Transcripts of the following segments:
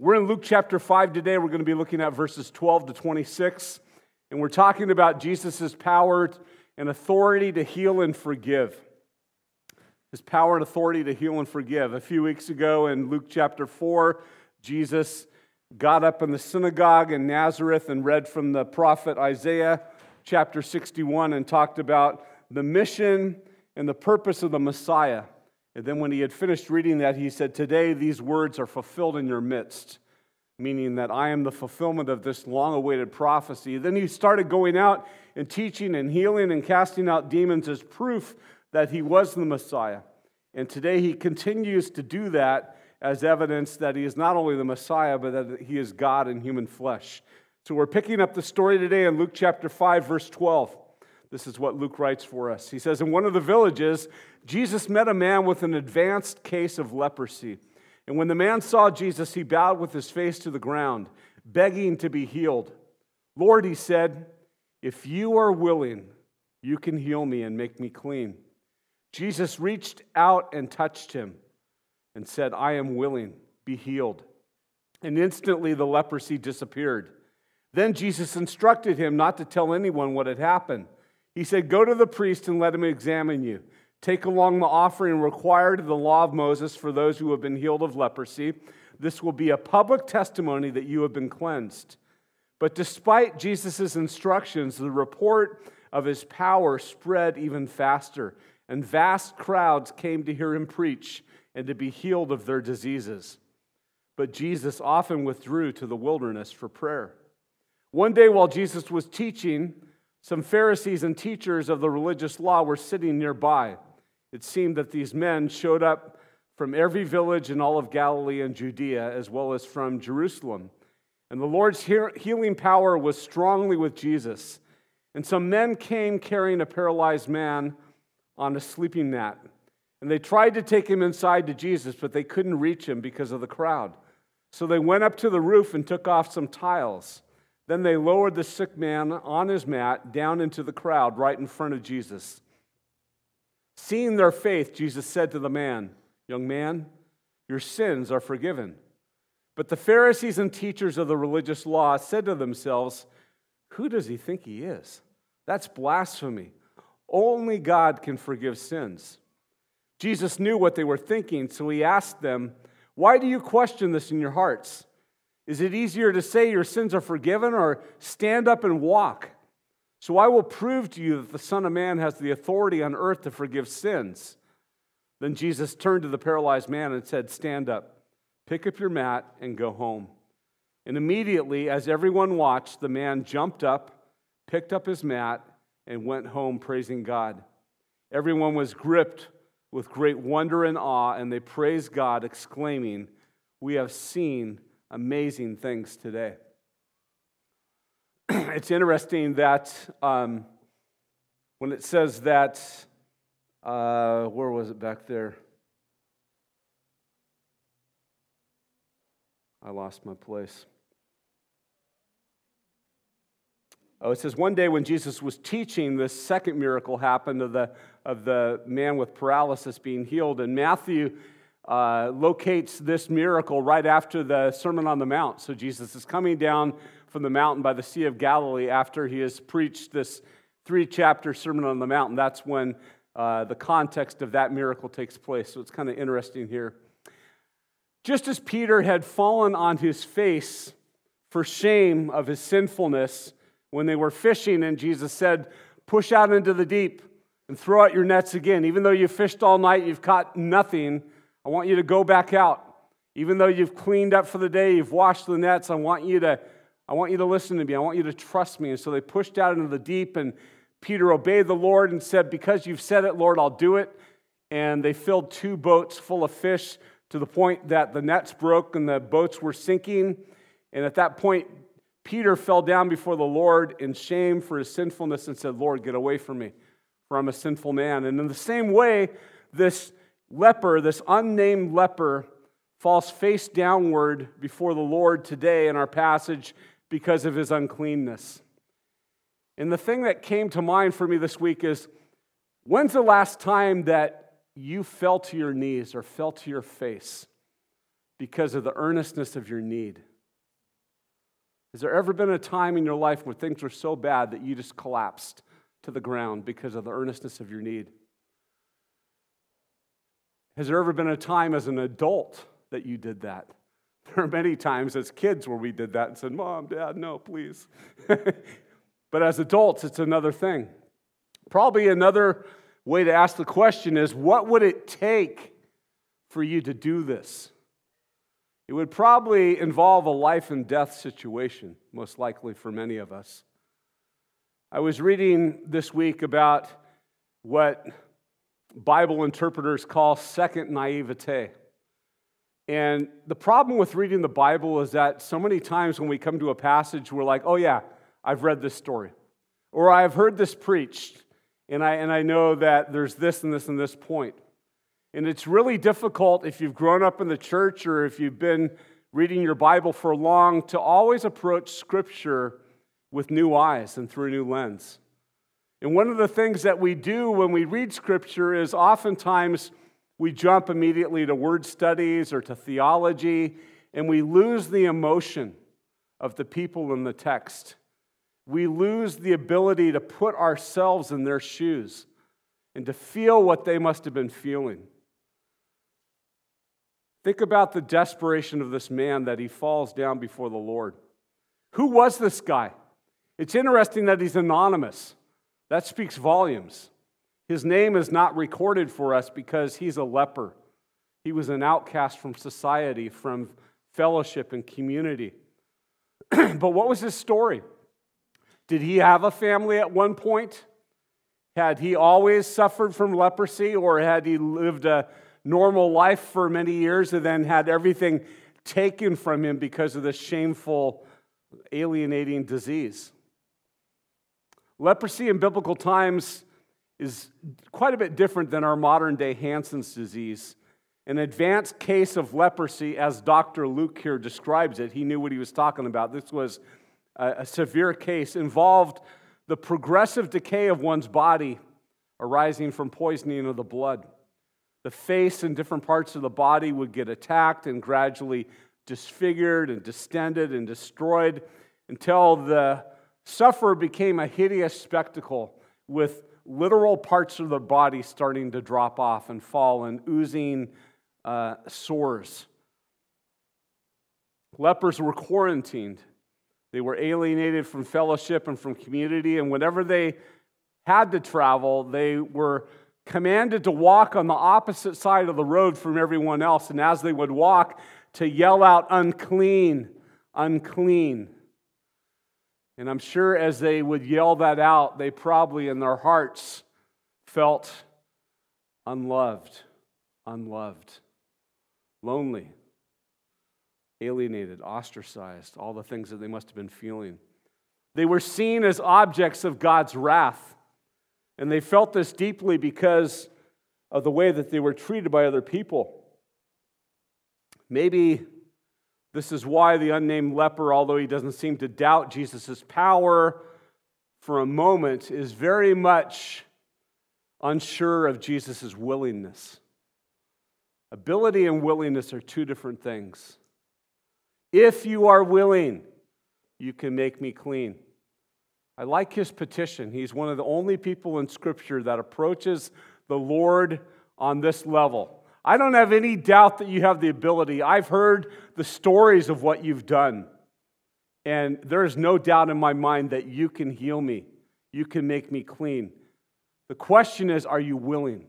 We're in Luke chapter 5 today. We're going to be looking at verses 12 to 26. And we're talking about Jesus' power and authority to heal and forgive. His power and authority to heal and forgive. A few weeks ago in Luke chapter 4, Jesus got up in the synagogue in Nazareth and read from the prophet Isaiah chapter 61 and talked about the mission and the purpose of the Messiah. And then when he had finished reading that, he said, Today these words are fulfilled in your midst, meaning that I am the fulfillment of this long awaited prophecy. Then he started going out and teaching and healing and casting out demons as proof that he was the Messiah. And today he continues to do that as evidence that he is not only the Messiah, but that he is God in human flesh. So we're picking up the story today in Luke chapter 5, verse 12. This is what Luke writes for us. He says, In one of the villages, Jesus met a man with an advanced case of leprosy. And when the man saw Jesus, he bowed with his face to the ground, begging to be healed. Lord, he said, if you are willing, you can heal me and make me clean. Jesus reached out and touched him and said, I am willing, be healed. And instantly the leprosy disappeared. Then Jesus instructed him not to tell anyone what had happened. He said, Go to the priest and let him examine you. Take along the offering required of the law of Moses for those who have been healed of leprosy. This will be a public testimony that you have been cleansed. But despite Jesus' instructions, the report of his power spread even faster, and vast crowds came to hear him preach and to be healed of their diseases. But Jesus often withdrew to the wilderness for prayer. One day, while Jesus was teaching, some Pharisees and teachers of the religious law were sitting nearby. It seemed that these men showed up from every village in all of Galilee and Judea, as well as from Jerusalem. And the Lord's healing power was strongly with Jesus. And some men came carrying a paralyzed man on a sleeping mat. And they tried to take him inside to Jesus, but they couldn't reach him because of the crowd. So they went up to the roof and took off some tiles. Then they lowered the sick man on his mat down into the crowd right in front of Jesus. Seeing their faith, Jesus said to the man, Young man, your sins are forgiven. But the Pharisees and teachers of the religious law said to themselves, Who does he think he is? That's blasphemy. Only God can forgive sins. Jesus knew what they were thinking, so he asked them, Why do you question this in your hearts? Is it easier to say your sins are forgiven or stand up and walk? So I will prove to you that the Son of Man has the authority on earth to forgive sins. Then Jesus turned to the paralyzed man and said, Stand up, pick up your mat, and go home. And immediately, as everyone watched, the man jumped up, picked up his mat, and went home praising God. Everyone was gripped with great wonder and awe, and they praised God, exclaiming, We have seen amazing things today. it's interesting that um, when it says that, uh, where was it back there? I lost my place. Oh, it says one day when Jesus was teaching, this second miracle happened of the, of the man with paralysis being healed. And Matthew uh, locates this miracle right after the Sermon on the Mount. So Jesus is coming down from the mountain by the Sea of Galilee after he has preached this three chapter Sermon on the Mountain. That's when uh, the context of that miracle takes place. So it's kind of interesting here. Just as Peter had fallen on his face for shame of his sinfulness when they were fishing, and Jesus said, Push out into the deep and throw out your nets again. Even though you fished all night, you've caught nothing I want you to go back out. Even though you've cleaned up for the day, you've washed the nets, I want you to, I want you to listen to me. I want you to trust me. And so they pushed out into the deep, and Peter obeyed the Lord and said, Because you've said it, Lord, I'll do it. And they filled two boats full of fish to the point that the nets broke and the boats were sinking. And at that point, Peter fell down before the Lord in shame for his sinfulness and said, Lord, get away from me, for I'm a sinful man. And in the same way, this leper, this unnamed leper, falls face downward before the Lord today in our passage because of his uncleanness. And the thing that came to mind for me this week is when's the last time that you fell to your knees or fell to your face because of the earnestness of your need. Has there ever been a time in your life where things were so bad that you just collapsed to the ground because of the earnestness of your need? Has there ever been a time as an adult that you did that? There are many times as kids where we did that and said, Mom, Dad, no, please. but as adults, it's another thing. Probably another way to ask the question is what would it take for you to do this? It would probably involve a life and death situation, most likely for many of us. I was reading this week about what Bible interpreters call second naivete. And the problem with reading the Bible is that so many times when we come to a passage, we're like, oh, yeah, I've read this story. Or I've heard this preached, and I, and I know that there's this and this and this point. And it's really difficult if you've grown up in the church or if you've been reading your Bible for long to always approach Scripture with new eyes and through a new lens. And one of the things that we do when we read Scripture is oftentimes we jump immediately to word studies or to theology, and we lose the emotion of the people in the text. We lose the ability to put ourselves in their shoes and to feel what they must have been feeling. Think about the desperation of this man that he falls down before the Lord. Who was this guy? It's interesting that he's anonymous. That speaks volumes. His name is not recorded for us because he's a leper. He was an outcast from society, from fellowship and community. but what was his story? Did he have a family at one point? Had he always suffered from leprosy, or had he lived a normal life for many years and then had everything taken from him because of this shameful, alienating disease? Leprosy in biblical times is quite a bit different than our modern day Hansen's disease. An advanced case of leprosy, as Dr. Luke here describes it, he knew what he was talking about. This was a, a severe case, involved the progressive decay of one's body arising from poisoning of the blood. The face and different parts of the body would get attacked and gradually disfigured and distended and destroyed until the sufferer became a hideous spectacle with literal parts of the body starting to drop off and fall and oozing uh, sores. Lepers were quarantined. They were alienated from fellowship and from community, and whenever they had to travel, they were commanded to walk on the opposite side of the road from everyone else. And as they would walk, to yell out, unclean, unclean. And I'm sure as they would yell that out, they probably in their hearts felt unloved, unloved, lonely, alienated, ostracized, all the things that they must have been feeling. They were seen as objects of God's wrath. And they felt this deeply because of the way that they were treated by other people. Maybe this is why the unnamed leper, although he doesn't seem to doubt Jesus' power for a moment, is very much unsure of Jesus' willingness. Ability and willingness are two different things. If you are willing, you can make me clean. I like his petition. He's one of the only people in Scripture that approaches the Lord on this level. I don't have any doubt that you have the ability. I've heard the stories of what you've done. And there is no doubt in my mind that you can heal me, you can make me clean. The question is are you willing?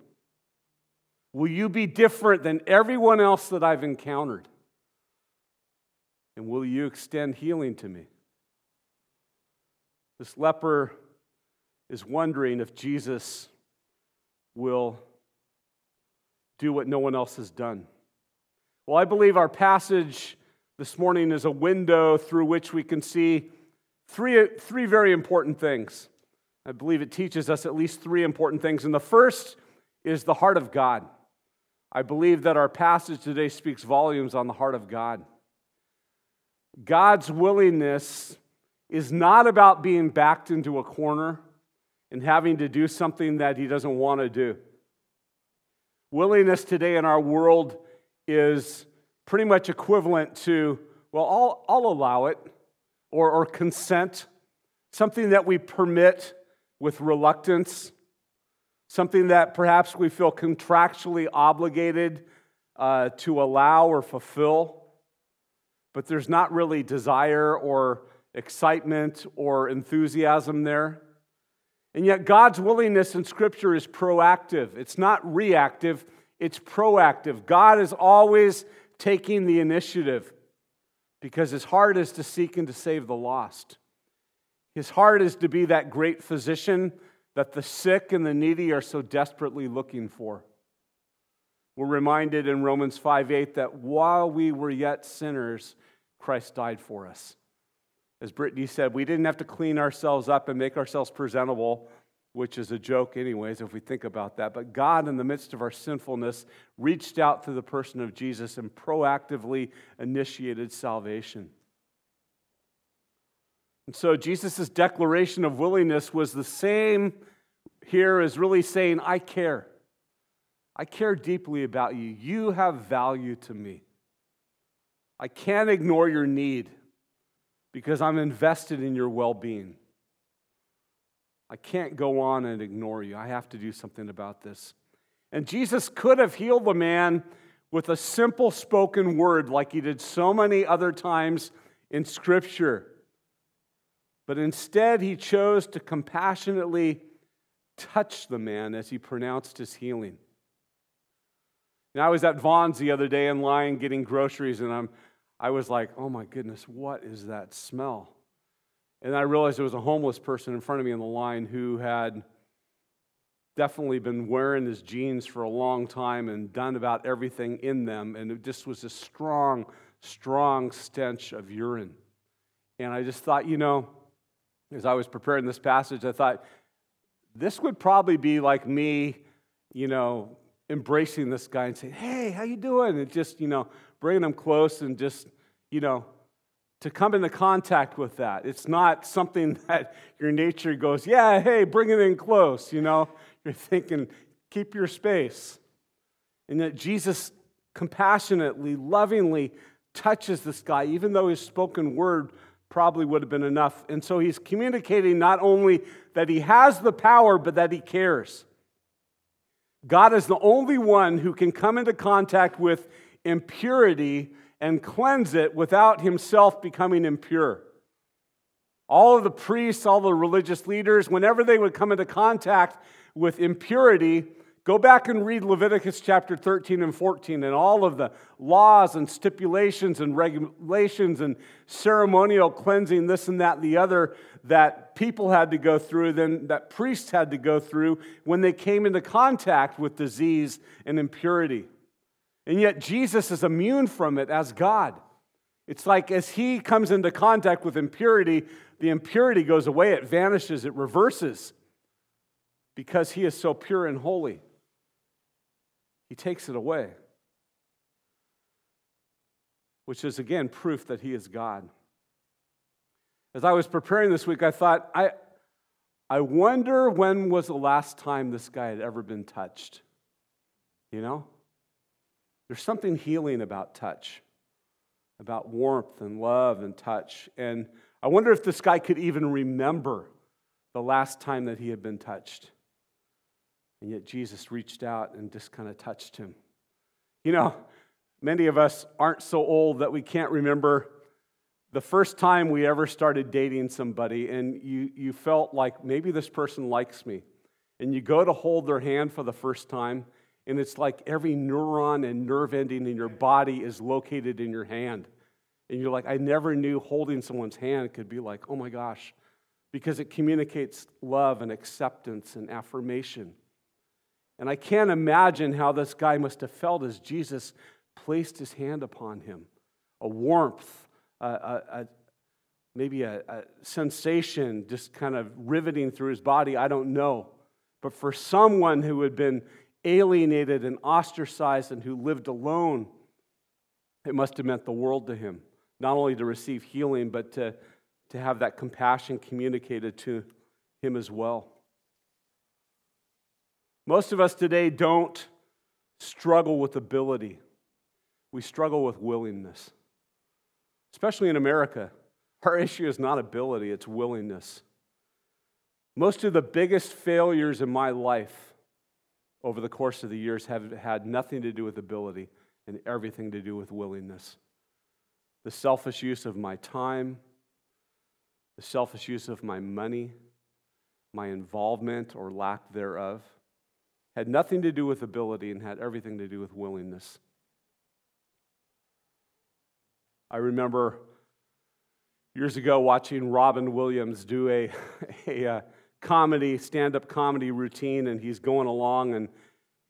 Will you be different than everyone else that I've encountered? And will you extend healing to me? This leper is wondering if Jesus will do what no one else has done. Well, I believe our passage this morning is a window through which we can see three, three very important things. I believe it teaches us at least three important things. And the first is the heart of God. I believe that our passage today speaks volumes on the heart of God. God's willingness is not about being backed into a corner and having to do something that he doesn't want to do. Willingness today in our world is pretty much equivalent to, well, I'll, I'll allow it, or, or consent, something that we permit with reluctance, something that perhaps we feel contractually obligated uh, to allow or fulfill, but there's not really desire or excitement or enthusiasm there. And yet, God's willingness in Scripture is proactive. It's not reactive, it's proactive. God is always taking the initiative because his heart is to seek and to save the lost. His heart is to be that great physician that the sick and the needy are so desperately looking for. We're reminded in Romans 5 8 that while we were yet sinners, Christ died for us. As Brittany said, we didn't have to clean ourselves up and make ourselves presentable, which is a joke, anyways, if we think about that. But God, in the midst of our sinfulness, reached out through the person of Jesus and proactively initiated salvation. And so Jesus' declaration of willingness was the same here as really saying, I care. I care deeply about you. You have value to me. I can't ignore your need because I'm invested in your well being. I can't go on and ignore you. I have to do something about this. And Jesus could have healed the man with a simple spoken word like he did so many other times in Scripture. But instead, he chose to compassionately touch the man as he pronounced his healing. And I was at Vons the other day in line getting groceries, and I'm, I was like, oh my goodness, what is that smell? And I realized there was a homeless person in front of me in the line who had definitely been wearing his jeans for a long time and done about everything in them. And it just was a strong, strong stench of urine. And I just thought, you know, as I was preparing this passage, I thought, this would probably be like me, you know, embracing this guy and saying, "Hey, how you doing?" and just you know bringing them close and just you know to come into contact with that. It's not something that your nature goes, "Yeah, hey, bring it in close." You know, you're thinking, "Keep your space," and that Jesus compassionately, lovingly touches this guy, even though his spoken word probably would have been enough. And so he's communicating not only that he has the power, but that he cares. God is the only one who can come into contact with impurity and cleanse it without himself becoming impure. All of the priests, all the religious leaders, whenever they would come into contact with impurity, Go back and read Leviticus chapter 13 and 14 and all of the laws and stipulations and regulations and ceremonial cleansing, this and that and the other, that people had to go through, then that priests had to go through when they came into contact with disease and impurity. And yet Jesus is immune from it as God. It's like as he comes into contact with impurity, the impurity goes away, it vanishes, it reverses because he is so pure and holy. He takes it away, which is again proof that He is God. As I was preparing this week, I thought, I, I wonder when was the last time this guy had ever been touched? You know? There's something healing about touch, about warmth and love and touch. And I wonder if this guy could even remember the last time that he had been touched. And yet Jesus reached out and just kind of touched him. You know, many of us aren't so old that we can't remember the first time we ever started dating somebody and you, you felt like maybe this person likes me. And you go to hold their hand for the first time, and it's like every neuron and nerve ending in your body is located in your hand. And you're like, I never knew holding someone's hand could be like, oh my gosh, because it communicates love and acceptance and affirmation. And I can't imagine how this guy must have felt as Jesus placed his hand upon him. A warmth, a, a, a, maybe a, a sensation just kind of riveting through his body. I don't know. But for someone who had been alienated and ostracized and who lived alone, it must have meant the world to him. Not only to receive healing, but to, to have that compassion communicated to him as well. Most of us today don't struggle with ability. we struggle with willingness. Especially in America, our issue is not ability, it's willingness. Most of the biggest failures in my life over the course of the years have had nothing to do with ability and everything to do with willingness. The selfish use of my time, the selfish use of my money, my involvement or lack thereof, had nothing to do with ability and had everything to do with willingness. I remember years ago watching Robin Williams do a, a, a comedy, stand up comedy routine, and he's going along, and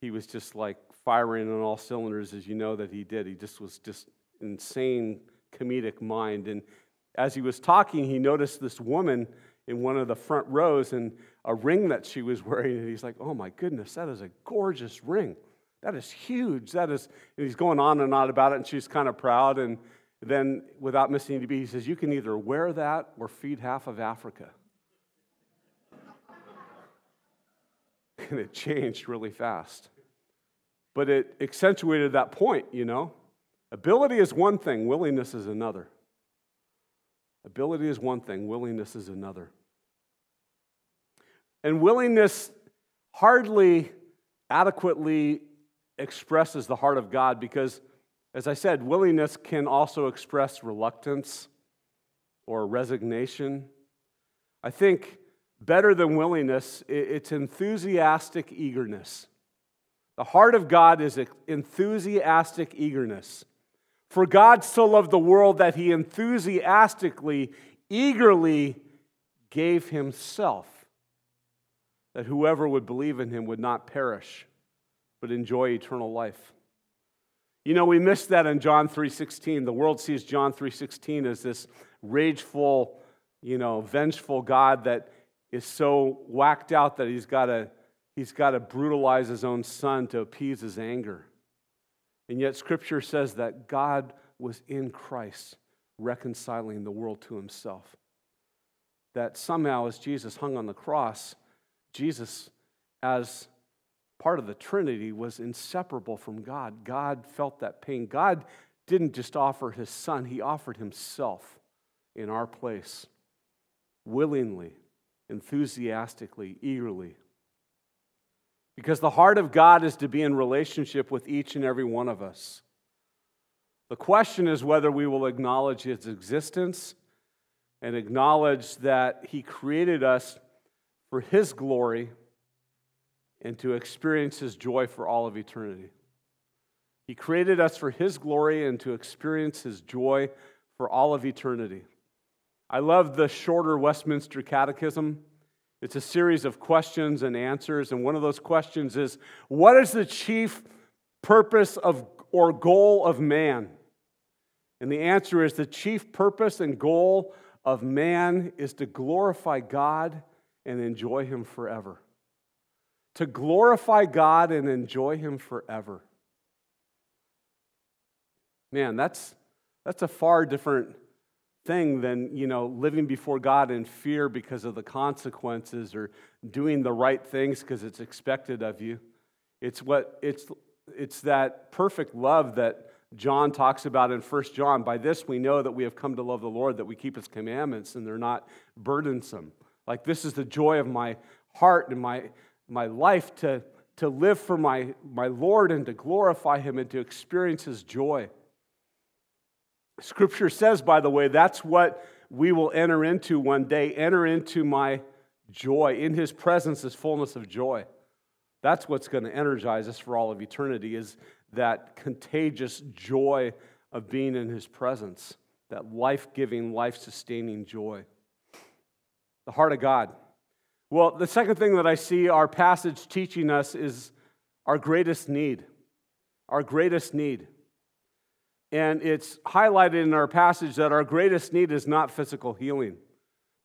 he was just like firing on all cylinders, as you know that he did. He just was just insane comedic mind. And as he was talking, he noticed this woman in one of the front rows and a ring that she was wearing. And he's like, oh my goodness, that is a gorgeous ring. That is huge. That is, and he's going on and on about it, and she's kind of proud. And then, without missing a beat, he says, You can either wear that or feed half of Africa. And it changed really fast. But it accentuated that point, you know. Ability is one thing, willingness is another. Ability is one thing, willingness is another. And willingness hardly adequately expresses the heart of God because, as I said, willingness can also express reluctance or resignation. I think better than willingness, it's enthusiastic eagerness. The heart of God is enthusiastic eagerness. For God so loved the world that he enthusiastically, eagerly gave himself, that whoever would believe in him would not perish, but enjoy eternal life. You know, we missed that in John 3:16. The world sees John 3:16 as this rageful, you know, vengeful God that is so whacked out that he's got to he's got to brutalize his own son to appease his anger. And yet, Scripture says that God was in Christ reconciling the world to himself. That somehow, as Jesus hung on the cross, Jesus, as part of the Trinity, was inseparable from God. God felt that pain. God didn't just offer his son, he offered himself in our place, willingly, enthusiastically, eagerly. Because the heart of God is to be in relationship with each and every one of us. The question is whether we will acknowledge His existence and acknowledge that He created us for His glory and to experience His joy for all of eternity. He created us for His glory and to experience His joy for all of eternity. I love the shorter Westminster Catechism. It's a series of questions and answers, and one of those questions is What is the chief purpose of or goal of man? And the answer is the chief purpose and goal of man is to glorify God and enjoy Him forever. To glorify God and enjoy Him forever. Man, that's, that's a far different thing than, you know, living before God in fear because of the consequences or doing the right things because it's expected of you. It's what it's it's that perfect love that John talks about in First John. By this we know that we have come to love the Lord, that we keep his commandments and they're not burdensome. Like this is the joy of my heart and my my life to to live for my, my Lord and to glorify him and to experience his joy. Scripture says, by the way, that's what we will enter into one day. Enter into my joy. In his presence is fullness of joy. That's what's going to energize us for all of eternity is that contagious joy of being in his presence, that life-giving, life-sustaining joy. The heart of God. Well, the second thing that I see our passage teaching us is our greatest need. Our greatest need. And it's highlighted in our passage that our greatest need is not physical healing,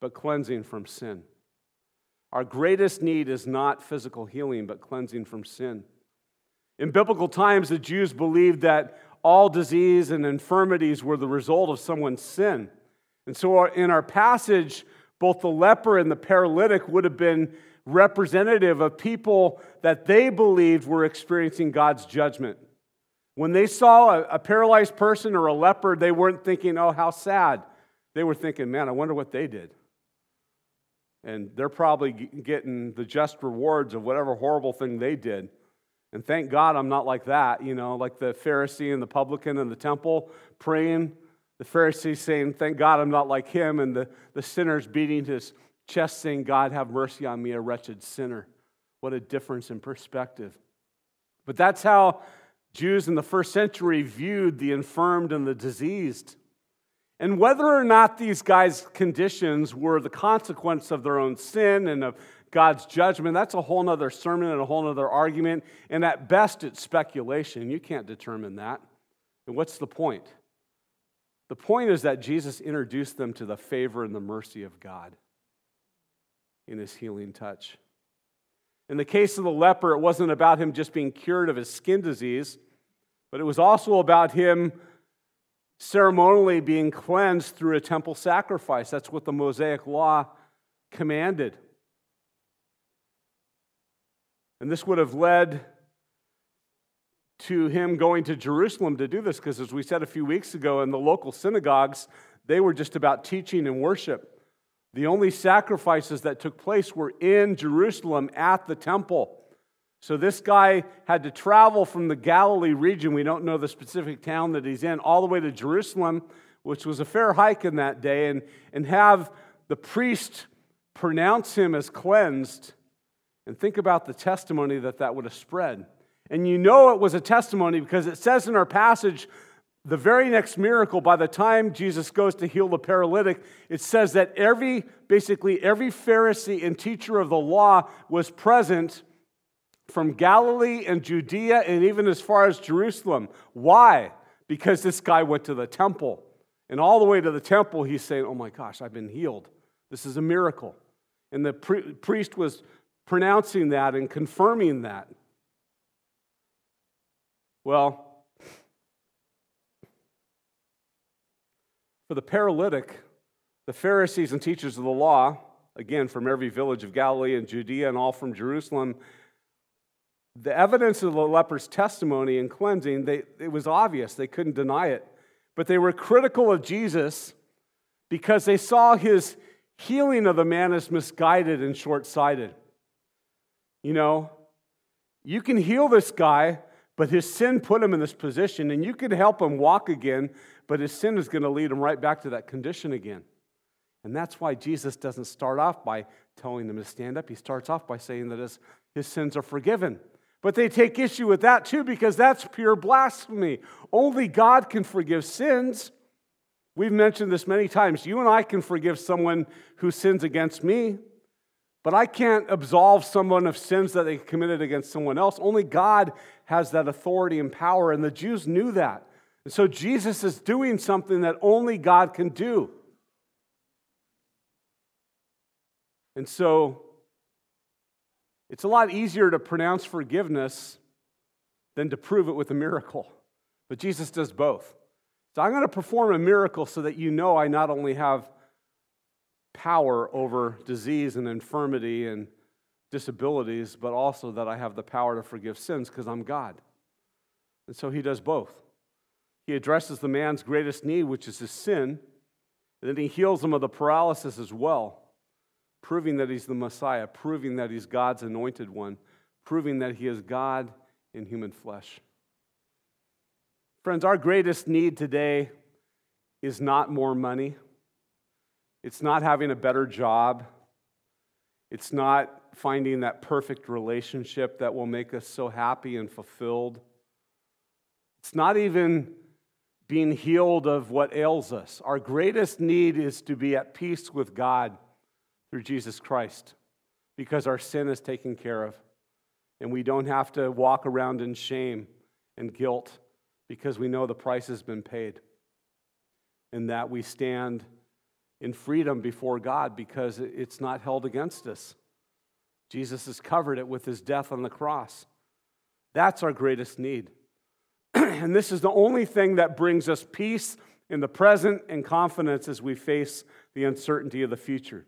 but cleansing from sin. Our greatest need is not physical healing, but cleansing from sin. In biblical times, the Jews believed that all disease and infirmities were the result of someone's sin. And so, uh, in our passage, both the leper and the paralytic would have been representative of people that they believed were experiencing God's judgment. When they saw a, a paralyzed person or a leper, they weren't thinking, oh, how sad. They were thinking, man, I wonder what they did. And they're probably getting the just rewards of whatever horrible thing they did. And thank God I'm not like that, you know, like the Pharisee and the publican in the temple praying. The Pharisee saying, Thank God I'm not like him. And the, the sinner's beating his chest saying, God, have mercy on me, a wretched sinner. What a difference in perspective. But that's how Jews in the first century viewed the infirmed and the diseased. And whether or not these guys' conditions were the consequence of their own sin and of God's judgment, that's a whole other sermon and a whole other argument. And at best, it's speculation. You can't determine that. And what's the point? The point is that Jesus introduced them to the favor and the mercy of God in his healing touch. In the case of the leper, it wasn't about him just being cured of his skin disease, but it was also about him ceremonially being cleansed through a temple sacrifice. That's what the Mosaic law commanded. And this would have led to him going to Jerusalem to do this, because as we said a few weeks ago, in the local synagogues, they were just about teaching and worship. The only sacrifices that took place were in Jerusalem at the temple. So this guy had to travel from the Galilee region, we don't know the specific town that he's in, all the way to Jerusalem, which was a fair hike in that day, and, and have the priest pronounce him as cleansed. And think about the testimony that that would have spread. And you know it was a testimony because it says in our passage the very next miracle, by the time Jesus goes to heal the paralytic, it says that every, basically, every Pharisee and teacher of the law was present from Galilee and Judea and even as far as Jerusalem. Why? Because this guy went to the temple. And all the way to the temple, he's saying, Oh my gosh, I've been healed. This is a miracle. And the priest was pronouncing that and confirming that. Well, For the paralytic, the Pharisees and teachers of the law, again from every village of Galilee and Judea and all from Jerusalem, the evidence of the leper's testimony and cleansing, they, it was obvious. They couldn't deny it. But they were critical of Jesus because they saw his healing of the man as misguided and short sighted. You know, you can heal this guy, but his sin put him in this position, and you can help him walk again, but his sin is going to lead him right back to that condition again. And that's why Jesus doesn't start off by telling them to stand up. He starts off by saying that his, his sins are forgiven. But they take issue with that too because that's pure blasphemy. Only God can forgive sins. We've mentioned this many times. You and I can forgive someone who sins against me, but I can't absolve someone of sins that they committed against someone else. Only God has that authority and power, and the Jews knew that. And so Jesus is doing something that only God can do. And so it's a lot easier to pronounce forgiveness than to prove it with a miracle. But Jesus does both. So I'm going to perform a miracle so that you know I not only have power over disease and infirmity and disabilities, but also that I have the power to forgive sins because I'm God. And so he does both. He addresses the man's greatest need, which is his sin, and then he heals him of the paralysis as well, proving that he's the Messiah, proving that he's God's anointed one, proving that he is God in human flesh. Friends, our greatest need today is not more money. It's not having a better job. It's not finding that perfect relationship that will make us so happy and fulfilled. It's not even being healed of what ails us. Our greatest need is to be at peace with God through Jesus Christ because our sin is taken care of. And we don't have to walk around in shame and guilt because we know the price has been paid. And that we stand in freedom before God because it's not held against us. Jesus has covered it with his death on the cross. That's our greatest need. and this is the only thing that brings us peace in the present and confidence as we face the uncertainty of the future.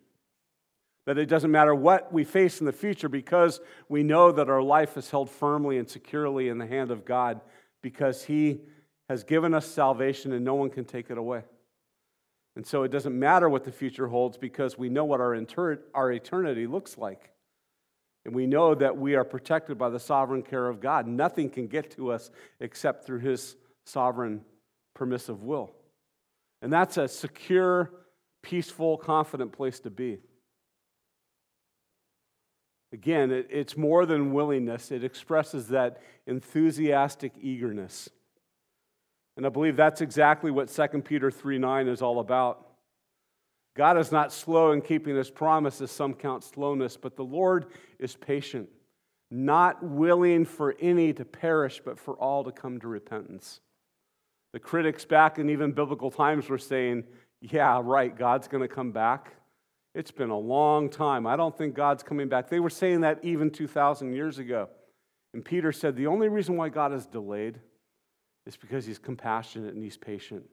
That it doesn't matter what we face in the future because we know that our life is held firmly and securely in the hand of God because He has given us salvation and no one can take it away. And so it doesn't matter what the future holds because we know what our, inter- our eternity looks like. And we know that we are protected by the sovereign care of God. Nothing can get to us except through His sovereign permissive will. And that's a secure, peaceful, confident place to be. Again, it, it's more than willingness, it expresses that enthusiastic eagerness. And I believe that's exactly what 2 Peter 3 9 is all about. God is not slow in keeping his promises, some count slowness, but the Lord is patient, not willing for any to perish, but for all to come to repentance. The critics back in even biblical times were saying, Yeah, right, God's going to come back. It's been a long time. I don't think God's coming back. They were saying that even 2,000 years ago. And Peter said, The only reason why God is delayed is because he's compassionate and he's patient.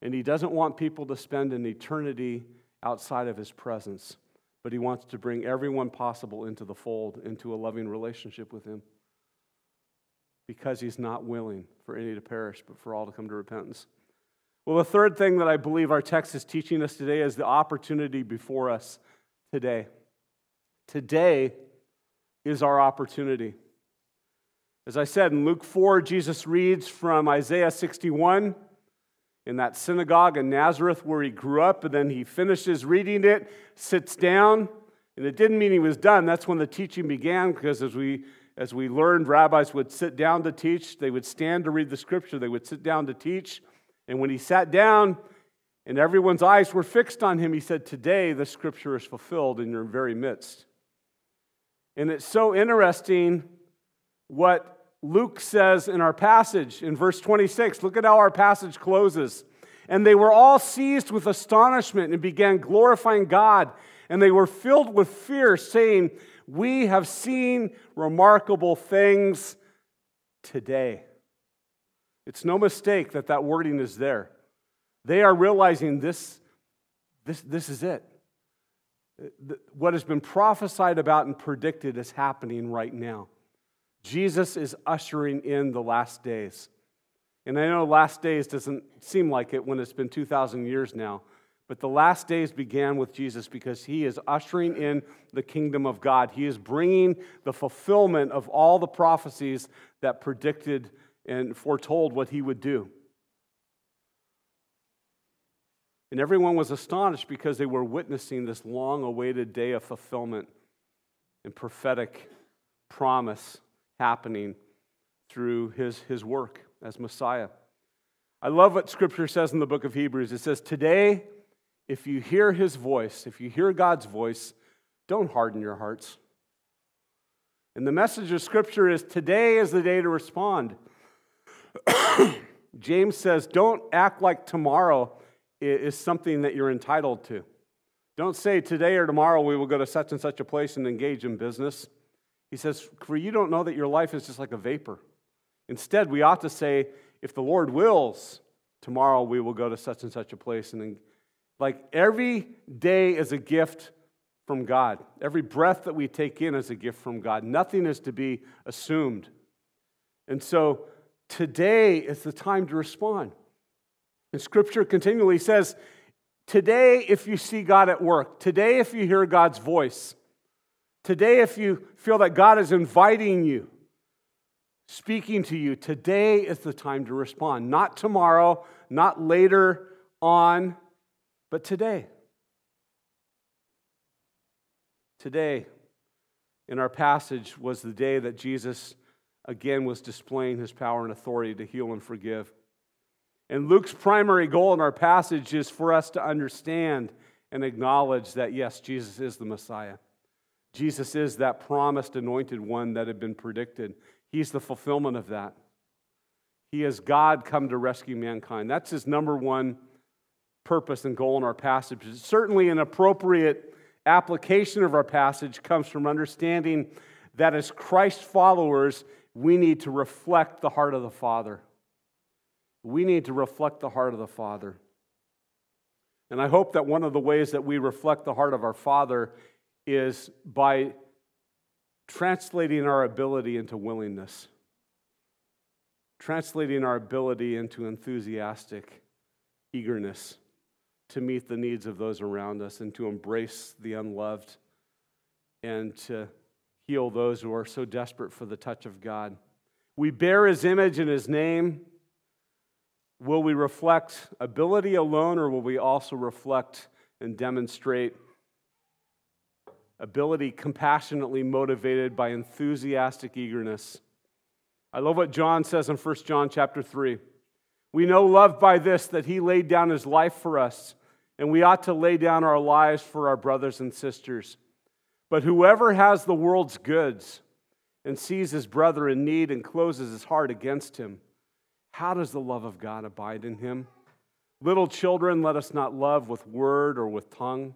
And he doesn't want people to spend an eternity outside of his presence, but he wants to bring everyone possible into the fold, into a loving relationship with him. Because he's not willing for any to perish, but for all to come to repentance. Well, the third thing that I believe our text is teaching us today is the opportunity before us today. Today is our opportunity. As I said in Luke 4, Jesus reads from Isaiah 61 in that synagogue in Nazareth where he grew up, and then he finishes reading it, sits down, and it didn't mean he was done. That's when the teaching began, because as we as we learned, rabbis would sit down to teach, they would stand to read the scripture, they would sit down to teach. And when he sat down and everyone's eyes were fixed on him, he said, Today the scripture is fulfilled in your very midst. And it's so interesting what Luke says in our passage in verse 26. Look at how our passage closes. And they were all seized with astonishment and began glorifying God. And they were filled with fear, saying, We have seen remarkable things today. It's no mistake that that wording is there. They are realizing this, this, this is it. What has been prophesied about and predicted is happening right now. Jesus is ushering in the last days. And I know last days doesn't seem like it when it's been 2,000 years now, but the last days began with Jesus because he is ushering in the kingdom of God. He is bringing the fulfillment of all the prophecies that predicted and foretold what he would do. And everyone was astonished because they were witnessing this long awaited day of fulfillment and prophetic promise happening through his, his work as Messiah. I love what Scripture says in the book of Hebrews. It says, Today, if you hear his voice, if you hear God's voice, don't harden your hearts. And the message of Scripture is today is the day to respond. James says, Don't act like tomorrow is something that you're entitled to. Don't say today or tomorrow we will go to such and such a place and engage in business. He says, For you don't know that your life is just like a vapor. Instead, we ought to say, If the Lord wills, tomorrow we will go to such and such a place. And like every day is a gift from God. Every breath that we take in is a gift from God. Nothing is to be assumed. And so today is the time to respond. And scripture continually says, Today, if you see God at work, today, if you hear God's voice, Today, if you feel that God is inviting you, speaking to you, today is the time to respond. Not tomorrow, not later on, but today. Today, in our passage, was the day that Jesus again was displaying his power and authority to heal and forgive. And Luke's primary goal in our passage is for us to understand and acknowledge that, yes, Jesus is the Messiah. Jesus is that promised anointed one that had been predicted. He's the fulfillment of that. He is God come to rescue mankind. That's his number one purpose and goal in our passage. Certainly, an appropriate application of our passage comes from understanding that as Christ followers, we need to reflect the heart of the Father. We need to reflect the heart of the Father. And I hope that one of the ways that we reflect the heart of our Father is by translating our ability into willingness. translating our ability into enthusiastic eagerness to meet the needs of those around us and to embrace the unloved and to heal those who are so desperate for the touch of God. We bear his image and his name. Will we reflect ability alone, or will we also reflect and demonstrate ability compassionately motivated by enthusiastic eagerness? I love what John says in 1 John chapter 3. We know love by this that he laid down his life for us, and we ought to lay down our lives for our brothers and sisters. But whoever has the world's goods and sees his brother in need and closes his heart against him, how does the love of God abide in him? Little children, let us not love with word or with tongue,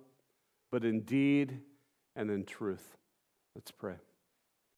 but in deed and in truth. Let's pray.